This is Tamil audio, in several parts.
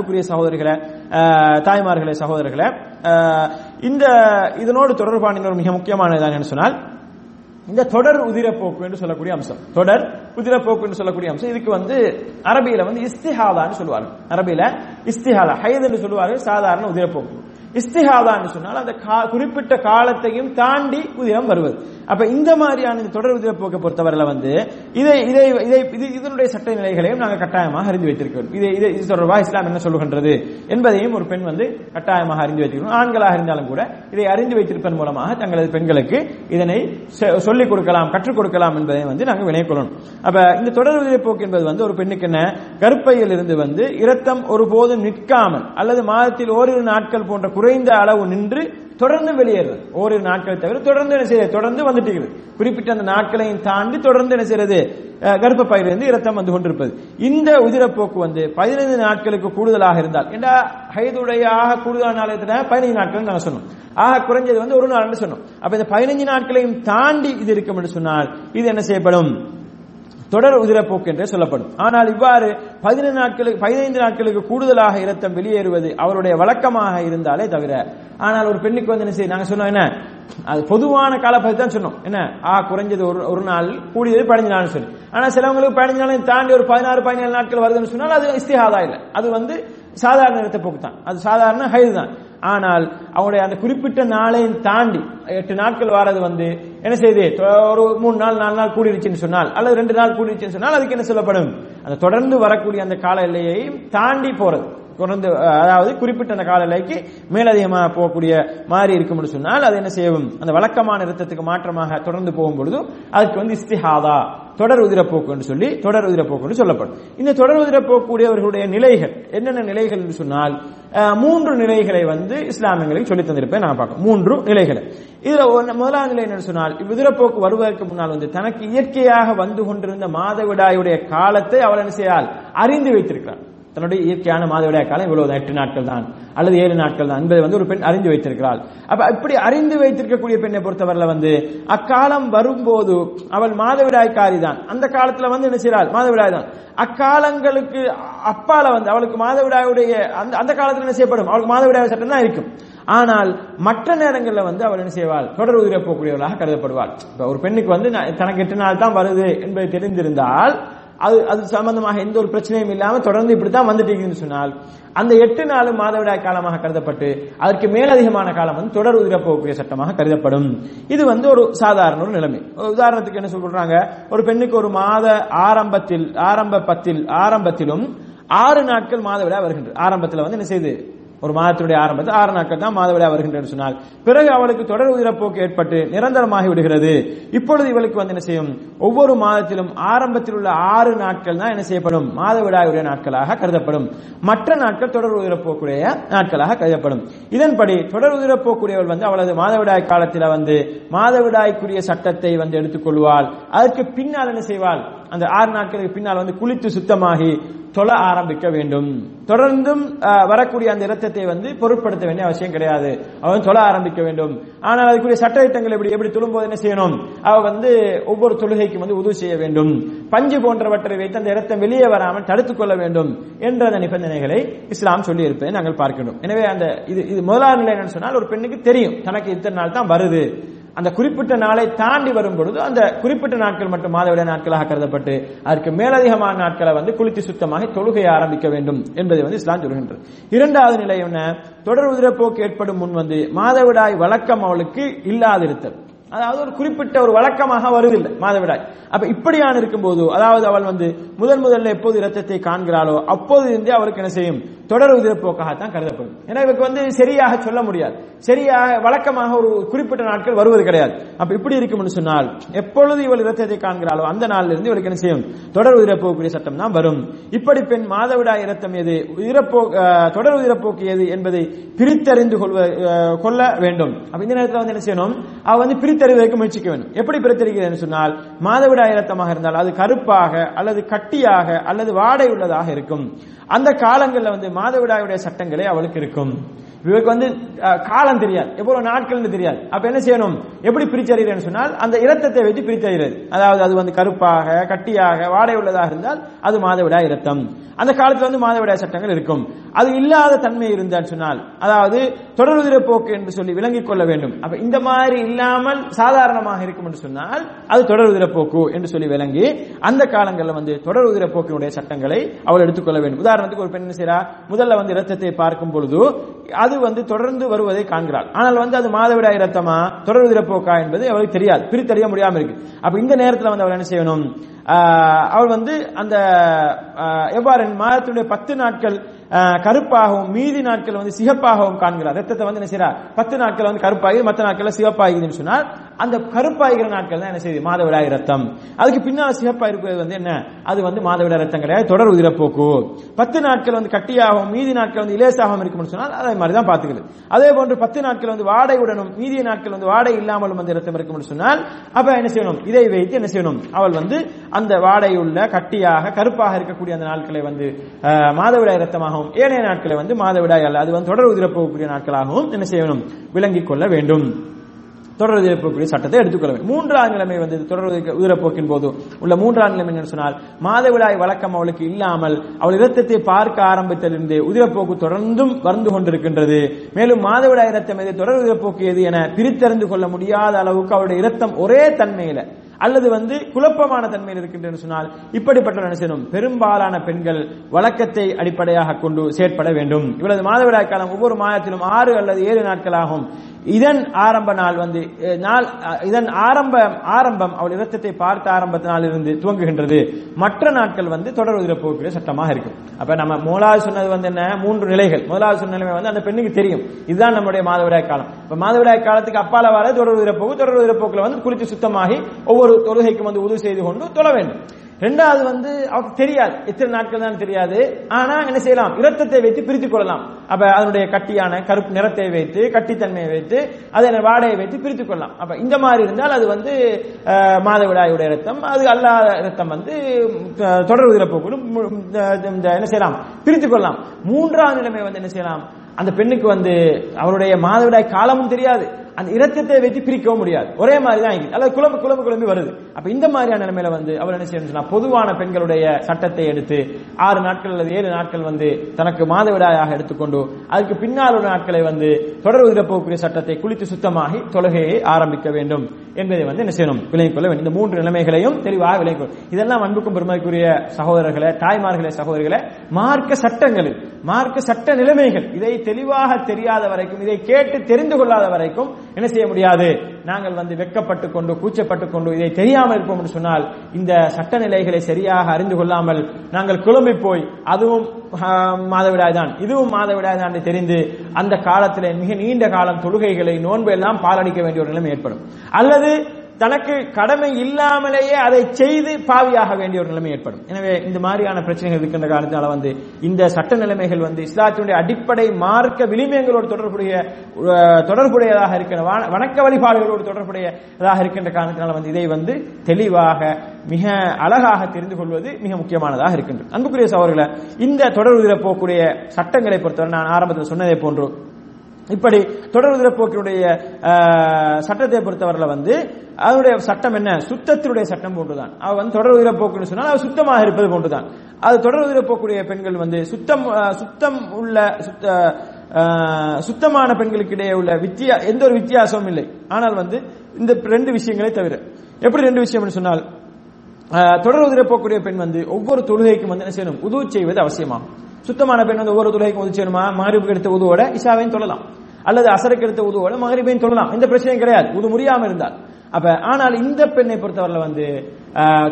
அன்புக்குரிய சகோதரிகளை தாய்மார்களே சகோதரர்களே இந்த இதனோடு தொடர்பான இன்னொரு மிக முக்கியமானது சொன்னால் இந்த தொடர் உதிரப்போக்கு என்று சொல்லக்கூடிய அம்சம். தொடர் உதிரப்போக்கு என்று சொல்லக்கூடிய அம்சம். இதுக்கு வந்து அரபியில வந்து இஸ்திஹாதான்னு சொல்லுவார்கள் அரபியில இஸ்திஹாதா ஹைத் என்று சொல்லுவார்கள் சாதாரண உதிரப்போக்கு. இஸ்திஹாதான்னு சொன்னால் அந்த குறிப்பிட்ட காலத்தையும் தாண்டி உதிரம் வருவது. அப்ப இந்த மாதிரியான இந்த தொடர் உதிரப்போக்கை பொறுத்தவரையில வந்து இதை இதை இதை இது இதனுடைய சட்ட நிலைகளையும் நாங்கள் கட்டாயமாக அறிந்து வைத்திருக்கிறோம் இதை இதை இது தொடர்பாக இஸ்லாம் என்ன சொல்லுகின்றது என்பதையும் ஒரு பெண் வந்து கட்டாயமாக அறிந்து வைத்திருக்கணும். ஆண்களாக இருந்தாலும் கூட இதை அறிந்து வைத்திருப்பதன் மூலமாக தங்களது பெண்களுக்கு இதனை செ- சொல்லிக் கொடுக்கலாம் கற்றுக் கொடுக்கலாம் என்பதை வந்து நாங்கள் வினைக்கொள்ளணும் அப்ப இந்த தொடர் உதவிப்போக்கு என்பது வந்து ஒரு பெண்ணுக்கு என்ன? கருப்பையில் இருந்து வந்து இரத்தம் ஒருபோதும் நிற்காமல் அல்லது மாதத்தில் ஓரிரு நாட்கள் போன்ற குறைந்த அளவு நின்று தொடர்ந்து வெளியேறுறது ஓரிரு நாட்கள் தவிர தொடர்ந்து என்ன செய்யறது தொடர்ந்து வந்துட்டு இருக்குது குறிப்பிட்ட அந்த நாட்களையும் தாண்டி தொடர்ந்து என்ன செய்யறது அஹ், இரத்தம் வந்து கொண்டிருப்பது. இந்த உதிரப்போக்கு வந்து பதினைந்து நாட்களுக்கு கூடுதலாக இருந்தால் ஏண்டா ஹைதுடைய ஆக கூடுதலான நாளத்தில் பதினைந்து நாட்கள் நாங்கள் சொன்னோம். ஆக குறைஞ்சது வந்து ஒரு நாள்னு சொன்னோம். அப்ப இந்த பதினைஞ்சு நாட்களையும் தாண்டி இது இருக்கும் என்று சொன்னால் இது என்ன செய்யப்படும்? தொடர் உதிரப்போக்கு என்றே சொல்லப்படும். ஆனால் இவ்வாறு பதினைந்து நாட்களுக்கு பதினைந்து நாட்களுக்கு கூடுதலாக இரத்தம் வெளியேறுவது அவருடைய வழக்கமாக இருந்தாலே தவிர ஆனால் ஒரு பெண்ணுக்கு வந்து என்ன செய்ய நாங்க சொன்னோம் என்ன? அது பொதுவான காலப்பதி தான் சொன்னோம். என்ன? ஆ குறைஞ்சது ஒரு ஒரு நாள் கூடியது பதினஞ்சு நாள் சொல்லி. ஆனா சிலவங்களுக்கு பதினஞ்சு நாளையும் தாண்டி ஒரு பதினாறு பதினேழு நாட்கள் வருதுன்னு சொன்னால் அது இஸ்திஹாதா இல்லை. அது வந்து சாதாரண இரத்தப்போக்கு தான். அது சாதாரண ஹைது தான். ஆனால் அவனுடைய அந்த குறிப்பிட்ட நாளையும் தாண்டி எட்டு நாட்கள் வாரது வந்து என்ன செய்யுது ஒரு மூணு நாள் நாலு நாள் கூடிருச்சுன்னு சொன்னால் அல்லது ரெண்டு நாள் கூடிருச்சுன்னு சொன்னால் அதுக்கு என்ன சொல்லப்படும்? அந்த தொடர்ந்து வரக்கூடிய அந்த கால எல்லையையும் தாண்டி போறது. தொடர்ந்து அதாவது குறிப்பிட்ட அந்த கால எல்லைக்கு மேலதிகமாக போகக்கூடிய மாதிரி இருக்கும்னு சொன்னால் அது என்ன செய்யும்? அந்த வழக்கமான இரத்தத்துக்கு மாற்றமாக தொடர்ந்து போகும் பொழுது அதுக்கு வந்து இஸ்திஹாதா தொடர் உதிரப்போக்குன்னு சொல்லி தொடர் உதிரப்போக்குன்னு சொல்லப்படும். இந்த தொடர் உதிரப்போக்கூடியவர்களுடைய நிலைகள் என்னென்ன நிலைகள் என்று சொன்னால் மூன்று நிலைகளை வந்து இஸ்லாமியங்களுக்கு சொல்லி தந்திருப்பேன். நான் பார்க்க மூன்று நிலைகளை. இதுல ஒண்ணு- முதலாவது நிலை என்ன சொன்னால் இவ்வுதிரப்போக்கு வருவதற்கு முன்னால் வந்து தனக்கு இயற்கையாக வந்து கொண்டிருந்த மாதவிடாயுடைய காலத்தை அவள் என்ன செய்யால் அறிந்து வைத்திருக்கிறார் தன்னுடைய இயற்கையான மாதவிடாய் காலம் இவ்வளவு எட்டு நாட்கள் தான் அல்லது ஏழு நாட்கள் தான் என்பதை வந்து ஒரு பெண் அறிந்து வைத்திருக்கிறாள். அப்ப இப்படி அறிந்து வைத்திருக்கக்கூடிய பெண்ணை பொறுத்தவரையில் வந்து அக்காலம் வரும்போது அவள் மாதவிடாய்க்காரி தான். அந்த காலத்துல வந்து என்ன செய்யறாள் மாதவிடாய் தான். அக்காலங்களுக்கு அப்பால வந்து அவளுக்கு மாதவிடாயுடைய அந்த அந்த காலத்துல என்ன செய்யப்படும்? அவளுக்கு மாதவிடாய் சட்டம் தான் இருக்கும். ஆனால் மற்ற நேரங்களில் வந்து அவள் என்ன செய்வாள்? தொடர் உதிரை போகக்கூடியவளாக கருதப்படுவாள். இப்ப ஒரு பெண்ணுக்கு வந்து நான் தனக்கு எட்டு நாள் தான் வருது என்பது தெரிந்திருந்தால் அது அது சம்பந்தமாக எந்த ஒரு பிரச்சனையும் இல்லாம தொடர்ந்து இப்படித்தான் வந்துட்டு இருக்குன்னு சொன்னால் அந்த எட்டு நாலு மாதவிடாய் காலமாக கருதப்பட்டு அதற்கு மேலதிகமான காலம் வந்து தொடர் உதிரப்போகக்கூடிய சட்டமாக கருதப்படும். இது வந்து ஒரு சாதாரண ஒரு நிலைமை. ஒரு உதாரணத்துக்கு என்ன சொல்றாங்க? ஒரு பெண்ணுக்கு ஒரு மாத ஆரம்பத்தில் ஆரம்ப பத்தில் ஆரம்பத்திலும் ஆறு நாட்கள் மாதவிடாய் வருகின்றது. ஆரம்பத்தில் வந்து என்ன செய்யுது ஒரு மாதத்துடைய ஆரம்பத்தில் ஆறு நாட்கள் தான் மாதவிடாய் வருகின்ற சொன்னால் பிறகு அவளுக்கு தொடர் உயிரப்போக்கு ஏற்பட்டு நிரந்தரமாகி விடுகிறது. இப்பொழுது இவளுக்கு வந்து என்ன செய்யும்? ஒவ்வொரு மாதத்திலும் ஆரம்பத்தில் உள்ள ஆறு நாட்கள் தான் என்ன செய்யப்படும்? மாதவிடாயுடைய நாட்களாக கருதப்படும். மற்ற நாட்கள் தொடர் உயிரப்போக்குடைய நாட்களாக கருதப்படும். இதன்படி தொடர் உயிரப்போக்குடையவள் வந்து அவளது மாதவிடாய் காலத்தில் வந்து மாதவிடாய்க்குரிய சட்டத்தை வந்து எடுத்துக்கொள்வாள் அதற்கு பின்னால் என்ன செய்வாள்? அந்த ஆறு நாட்களுக்கு பின்னால் வந்து குளித்து சுத்தமாகி தொழ ஆரம்பிக்க வேண்டும். தொடர்ந்தும் வரக்கூடிய அந்த இரத்தத்தை வந்து பொருட்படுத்த வேண்டிய அவசியம் கிடையாது. அவன் தொழ ஆரம்பிக்க வேண்டும். ஆனால் அதுக்குரிய சட்ட திட்டங்கள் எப்படி எப்படி தொழும்போது என்ன செய்யணும்? அவ வந்து ஒவ்வொரு தொழுகைக்கும் வந்து உதவி செய்ய வேண்டும். பஞ்சு போன்றவற்றை வைத்து அந்த இரத்தம் வெளியே வராமல் தடுத்துக் கொள்ள வேண்டும் என்ற அந்த நிபந்தனைகளை இஸ்லாம் சொல்லி இருப்பதை நாங்கள் பார்க்கணும் எனவே அந்த இது இது முதலாவது நிலை என்னன்னு சொன்னால் ஒரு பெண்ணுக்கு தெரியும். தனக்கு இத்தனை நாள் தான் வருது. அந்த குறிப்பிட்ட நாளை தாண்டி வரும் பொழுது அந்த குறிப்பிட்ட நாட்கள் மட்டும் மாதவிட நாட்களாக கருதப்பட்டு அதற்கு மேலதிகமான நாட்களை வந்து குளித்து சுத்தமாக தொழுகையை ஆரம்பிக்க வேண்டும் என்பதை வந்து இஸ்லாம் சொல்கின்றது. இரண்டாவது நிலை என்ன? தொடர் உதிரப்போக்கு ஏற்படும் முன் வந்து மாதவிடாய் வழக்கம் அவளுக்கு இல்லாதிருத்தல். அதாவது ஒரு குறிப்பிட்ட ஒரு வழக்கமாக வருவதில்லை மாதவிடாய். அப்ப இப்படியான இருக்கும்போது அதாவது அவள் வந்து முதன் முதல்ல எப்போது இரத்தத்தை காண்கிறாளோ அப்போது இருந்தே அவருக்கு என்ன செய்யும்? தொடர் உதிரப்போக்காகத்தான் கருதப்படும். ஏன்னா இவருக்கு வந்து சரியாக சொல்ல முடியாது. சரியாக வழக்கமாக ஒரு குறிப்பிட்ட நாட்கள் வருவது கிடையாது. அப்ப இப்படி இருக்கும்னு சொன்னால் எப்பொழுது இவள் இரத்தத்தை காண்கிறாளோ அந்த நாளில் இருந்து இவளுக்கு என்ன செய்யும்? தொடர் உதிரப்போக்குரிய சட்டம் தான் வரும். இப்படி பெண் மாதவிடாய் இரத்தம் எது? உதிரப்போ தொடர் உதிரப்போக்கு எது என்பதை பிரித்தறிந்து கொள்வ அஹ், கொள்ள வேண்டும். அப்ப இந்த நேரத்தில் வந்து என்ன செய்யணும்? அவ வந்து பிரித்தறிவதற்கு முயற்சிக்க வேண்டும். எப்படி பிரித்தறிகிறதுன்னு சொன்னால் மாதவிடாய் இரத்தமாக இருந்தால் அது கருப்பாக அல்லது கட்டியாக அல்லது வாடை உள்ளதாக இருக்கும். அந்த காலங்களில் வந்து மாதவிடாயுடைய சட்டங்களே அவளுக்கு இருக்கும். இவருக்கு வந்து காலம் தெரியாது. எவ்வளவு நாட்கள்னு தெரியாது. அப்ப என்ன செய்யணும்? எப்படி பிரிச்சறிகிறேன்னு சொன்னால் அந்த இரத்தத்தை வைத்து பிரிச்சறிகிறது அதாவது அது வந்து கருப்பாக கட்டியாக வாடை உள்ளதாக இருந்தால் அது மாதவிடாய் இரத்தம். அந்த காலத்துல வந்து மாதவிடாய் சட்டங்கள் இருக்கும். அது இல்லாத தன்மை இருந்தால் சொன்னால் அதாவது தொடர்வுதிர போக்கு என்று சொல்லி விளங்கிக் கொள்ள வேண்டும். அப்ப இந்த மாதிரி இல்லாமல் சாதாரணமாக இருக்கும் என்று சொன்னால் அது தொடர்வுதிர போக்கு என்று சொல்லி விளங்கி அந்த காலங்களில் வந்து தொடர்வுதிர போக்கினுடைய சட்டங்களை அவள் எடுத்துக்கொள்ள வேண்டும். உதாரணத்துக்கு ஒரு பெண் என்ன செய்யறா முதல்ல வந்து இரத்தத்தை பார்க்கும் பொழுது அது வந்து தொடர்ந்து வருவதை காண்கிறாள். ஆனால் வந்து அது மாதவிடாய் இரத்தமா? தொடர்வுதிர போக்கா என்பது அவளுக்கு தெரியாது. பிரித்தறிய முடியாம இருக்கு. அப்ப இந்த நேரத்தில் வந்து அவள் என்ன செய்யணும்? அவள் வந்து அந்த எவ்வாறு மாதத்தினுடைய பத்து நாட்கள் கருப்பாகவும் மீதி நாட்கள் வந்து சிகப்பாகவும் காண்கிறார். ரத்தத்தை வந்து என்ன செய்யறார் பத்து நாட்கள் வந்து கருப்பாகி மற்ற நாட்கள்ல சிகப்பாகிதுன்னு சொன்னால் அந்த கருப்பாகிற நாட்கள் தான் என்ன செய்யுது? மாதவிடாய் ரத்தம். அதுக்கு பின்னால் சிகப்பா இருக்கிறது வந்து என்ன? அது வந்து மாதவிடாய் ரத்தம் கிடையாது தொடர் உதிரப்போக்கு. பத்து நாட்கள் வந்து கட்டியாகவும் மீதி நாட்கள் வந்து இலேசாகவும் இருக்கும்னு சொன்னால் அதே மாதிரி தான் பாத்துக்கிறது அதே போன்று பத்து நாட்கள் வந்து வாடையுடனும் மீதிய நாட்கள் வந்து வாடை இல்லாமலும் வந்து ரத்தம் இருக்கும்னு சொன்னால் அப்ப என்ன செய்யணும்? இதை வைத்து என்ன செய்யணும்? அவள் வந்து அந்த வாடையுள்ள கட்டியாக கருப்பாக இருக்கக்கூடிய அந்த நாட்களை வந்து மாதவிடாய் ரத்தமாகவும் ரத்தமாகவும் ஏனைய நாட்களை வந்து மாதவிடாய் அல்ல அது வந்து தொடர் உதிரப்போகக்கூடிய நாட்களாகவும் என்ன செய்யணும்? விளங்கிக் கொள்ள வேண்டும். தொடர் உதிரப்போக்குரிய சட்டத்தை எடுத்துக்கொள்ள வேண்டும். மூன்றாம் நிலைமை வந்து தொடர் உதிரப்போக்கின் போது உள்ள மூன்றாம் நிலைமை என்னன்னு சொன்னால் மாதவிடாய் வழக்கம் அவளுக்கு இல்லாமல் அவள் இரத்தத்தை பார்க்க ஆரம்பித்ததிலிருந்து உதிரப்போக்கு தொடர்ந்தும் வந்து கொண்டிருக்கின்றது. மேலும் மாதவிடாய் இரத்தம் எது? தொடர் உதிரப்போக்கு எது என பிரித்தறிந்து கொள்ள முடியாத அளவுக்கு அவளுடைய இரத்தம் ஒரே தன்மையில அல்லது வந்து குழப்பமான தன்மையில் இருக்கின்றன சொன்னால் இப்படிப்பட்ட என்ன செய்யணும் பெரும்பாலான பெண்கள் வழக்கத்தை அடிப்படையாக கொண்டு செயற்பட வேண்டும். இவளது மாதவிடாய் காலம் ஒவ்வொரு மாதத்திலும் ஆறு அல்லது ஏழு நாட்களாகும். இதன் ஆரம்ப நாள் வந்து நாள் இதன் ஆரம்ப ஆரம்பம் அவள் இரத்தத்தை பார்த்த ஆரம்பத்தினால் இருந்து துவங்குகின்றது. மற்ற நாட்கள் வந்து தொடர் உதிரப்போக்குரிய சட்டமாக இருக்கும். அப்ப நம்ம முதலாவது சொன்னது வந்து என்ன? மூன்று நிலைகள். முதலாவது சொன்ன நிலைமை வந்து அந்த பெண்ணுக்கு தெரியும். இதுதான் நம்முடைய மாதவிடாய் காலம். இப்ப மாதவிடாய் காலத்துக்கு அப்பால வர தொடர் உதிரப்போக்கு தொடர் போக்கில் வந்து குளித்து சுத்தமாகி ஒவ்வொரு தொழுகைக்கும் வந்து உதவி செய்து கொண்டு தொழ வேண்டும். ரெண்டாவது வந்து அவருக்கு தெரியாது. எத்தனை நாட்கள் தான் தெரியாது. ஆனா என்ன செய்யலாம்? இரத்தத்தை வைத்து பிரித்து கொள்ளலாம். அப்ப அதனுடைய கட்டியான கருப்பு நிறத்தை வைத்து கட்டித்தன்மையை வைத்து அதன் வாடையை வைத்து பிரித்து கொள்ளலாம். அப்ப இந்த மாதிரி இருந்தால் அது வந்து மாதவிடாயுடைய ரத்தம் அது அல்லாத ரத்தம் வந்து தொடர்பு தொடர் இந்த என்ன செய்யலாம்? பிரித்து கொள்ளலாம். மூன்றாவது நிலைமை வந்து என்ன செய்யலாம்? அந்த பெண்ணுக்கு வந்து அவருடைய மாதவிடாய் காலமும் தெரியாது. அந்த இரத்தத்தை வைத்து பிரிக்கவும் முடியாது. ஒரே மாதிரி தான் அதாவது அல்லது குழம்பு குழம்பு குழம்பி வருது. அப்ப இந்த மாதிரியான நிலைமையில வந்து அவர் என்ன செய்யணும் பொதுவான பெண்களுடைய சட்டத்தை எடுத்து ஆறு நாட்கள் அல்லது ஏழு நாட்கள் வந்து தனக்கு மாதவிடாயாக எடுத்துக்கொண்டு அதுக்கு பின்னால் ஒரு நாட்களை வந்து தொடர் உதிரப்போக்குரிய சட்டத்தை குளித்து சுத்தமாகி தொழுகையை ஆரம்பிக்க வேண்டும் என்பதை வந்து என்ன செய்யணும்? விளங்கிக் கொள்ள வேண்டும். இந்த மூன்று நிலைமைகளையும் தெளிவாக விளங்கிக் கொள்ளும் இதெல்லாம் அன்புக்கும் பெருமைக்குரிய சகோதரர்களே தாய்மார்களே சகோதரிகளே மார்க்க சட்டங்கள் மார்க்க சட்ட நிலைமைகள் இதை தெளிவாக தெரியாத வரைக்கும் இதை கேட்டு தெரிந்து கொள்ளாத வரைக்கும் என்ன செய்ய முடியாது? நாங்கள் வந்து வெட்கப்பட்டு கொண்டு கூச்சப்பட்டு கொண்டு இதை தெரியாமல் இருப்போம் என்று சொன்னால் இந்த சட்ட நிலைகளை சரியாக அறிந்து கொள்ளாமல் நாங்கள் குழம்பி போய் அதுவும் மாதவிடாய் தான் இதுவும் மாதவிடாய் தான் தெரிந்து அந்த காலத்தில் மிக நீண்ட காலம் தொழுகைகளை நோன்பு எல்லாம் பாலடிக்க வேண்டிய ஒரு நிலைமை ஏற்படும். அல்லது தனக்கு கடமை இல்லாமலேயே அதை செய்து பாவியாக வேண்டிய ஒரு நிலைமை ஏற்படும். எனவே இந்த மாதிரியான பிரச்சனைகள் இருக்கின்ற காரணத்தால வந்து இந்த சட்ட நிலைமைகள் வந்து இஸ்லாத்தினுடைய அடிப்படை மார்க்க விளிமயங்களோடு தொடர்புடைய தொடர்புடையதாக இருக்கின்ற வணக்க வழிபாடுகளோடு தொடர்புடையதாக இருக்கின்ற காரணத்தினால வந்து இதை வந்து தெளிவாக மிக அழகாக தெரிந்து கொள்வது மிக முக்கியமானதாக இருக்கின்றது. அன்புக்குரிய சவர்களை இந்த தொடர்புகளை போகக்கூடிய சட்டங்களை பொறுத்தவரை நான் ஆரம்பத்தில் சொன்னதை போன்று இப்படி தொடர் போக்கினுடைய சட்டத்தை பொறுத்தவரையில் வந்து அதனுடைய சட்டம் என்ன? சுத்தத்தினுடைய சட்டம் போன்றுதான். அவ வந்து தொடர் உதிரப்போக்குன்னு சொன்னால் அவர் சுத்தமாக இருப்பது போன்றுதான். அது தொடர் போக்குடைய பெண்கள் வந்து சுத்தம் சுத்தம் உள்ள சுத்த சுத்தமான பெண்களுக்கு இடையே உள்ள வித்தியா எந்த ஒரு வித்தியாசமும் இல்லை. ஆனால் வந்து இந்த ரெண்டு விஷயங்களே தவிர. எப்படி ரெண்டு விஷயம்னு சொன்னால் ஆஹ், தொடர் பெண் வந்து ஒவ்வொரு தொழுகைக்கும் வந்து என்ன செய்யணும்? உதவு செய்வது அவசியமாகும். சுத்தமான பெண் வந்து ஒவ்வொரு தொழுகைக்கும் உதவி செய்யணுமா? மகரிபுக்கு எடுத்த உதவோட இசாவையும் தொழலாம். அல்லது அசருக்கு எடுத்த உதுவோட மகரிபையும் தொழலாம். எந்த பிரச்சனையும் கிடையாது. உது முடியாமல் இருந்தால். அப்ப ஆனால் இந்த பெண்ணை பொறுத்தவரையில் வந்து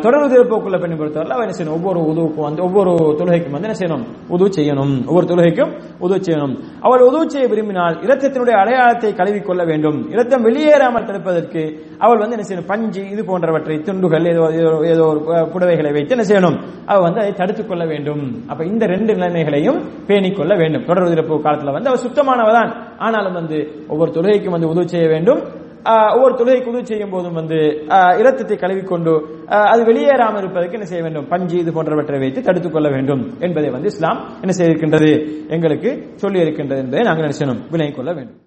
தொடர் உதிரப்போக்குள்ள பெண்ணை பொறுத்தவரை என்ன செய்யணும்? ஒவ்வொரு உதவுக்கும் வந்து ஒவ்வொரு தொழுகைக்கும் வந்து என்ன செய்யணும்? உதவு செய்யணும். ஒவ்வொரு தொழுகைக்கும் உதவு செய்யணும். அவள் உதவு செய்ய விரும்பினால் இரத்தத்தினுடைய அடையாளத்தை கழுவி கொள்ள வேண்டும். இரத்தம் வெளியேறாமல் தடுப்பதற்கு அவள் வந்து என்ன செய்யணும்? பஞ்சு இது போன்றவற்றை துண்டுகள் ஏதோ ஏதோ- ஒரு புடவைகளை வைத்து என்ன செய்யணும்? அவள் வந்து அதை தடுத்துக் கொள்ள வேண்டும். அப்ப இந்த ரெண்டு நிலைமைகளையும் பேணிக் கொள்ள வேண்டும். தொடர் காலத்தில் காலத்துல வந்து அவள் சுத்தமானவதான் ஆனாலும் வந்து ஒவ்வொரு தொழுகைக்கும் வந்து உதவு செய்ய வேண்டும். ஒவ்வொரு தொழுகை குழு செய்யும் போதும் வந்து இரத்தத்தை கழுவிக்கொண்டு அது வெளியேறாமல் இருப்பதற்கு என்ன செய்ய வேண்டும்? பஞ்சு இது போன்றவற்றை வைத்து தடுத்துக் கொள்ள வேண்டும் என்பதை வந்து இஸ்லாம் என்ன செய்திருக்கின்றது? எங்களுக்கு சொல்லி இருக்கின்றது என்பதை நாங்கள் நினைச்சனும் விளங்கிக் கொள்ள வேண்டும்.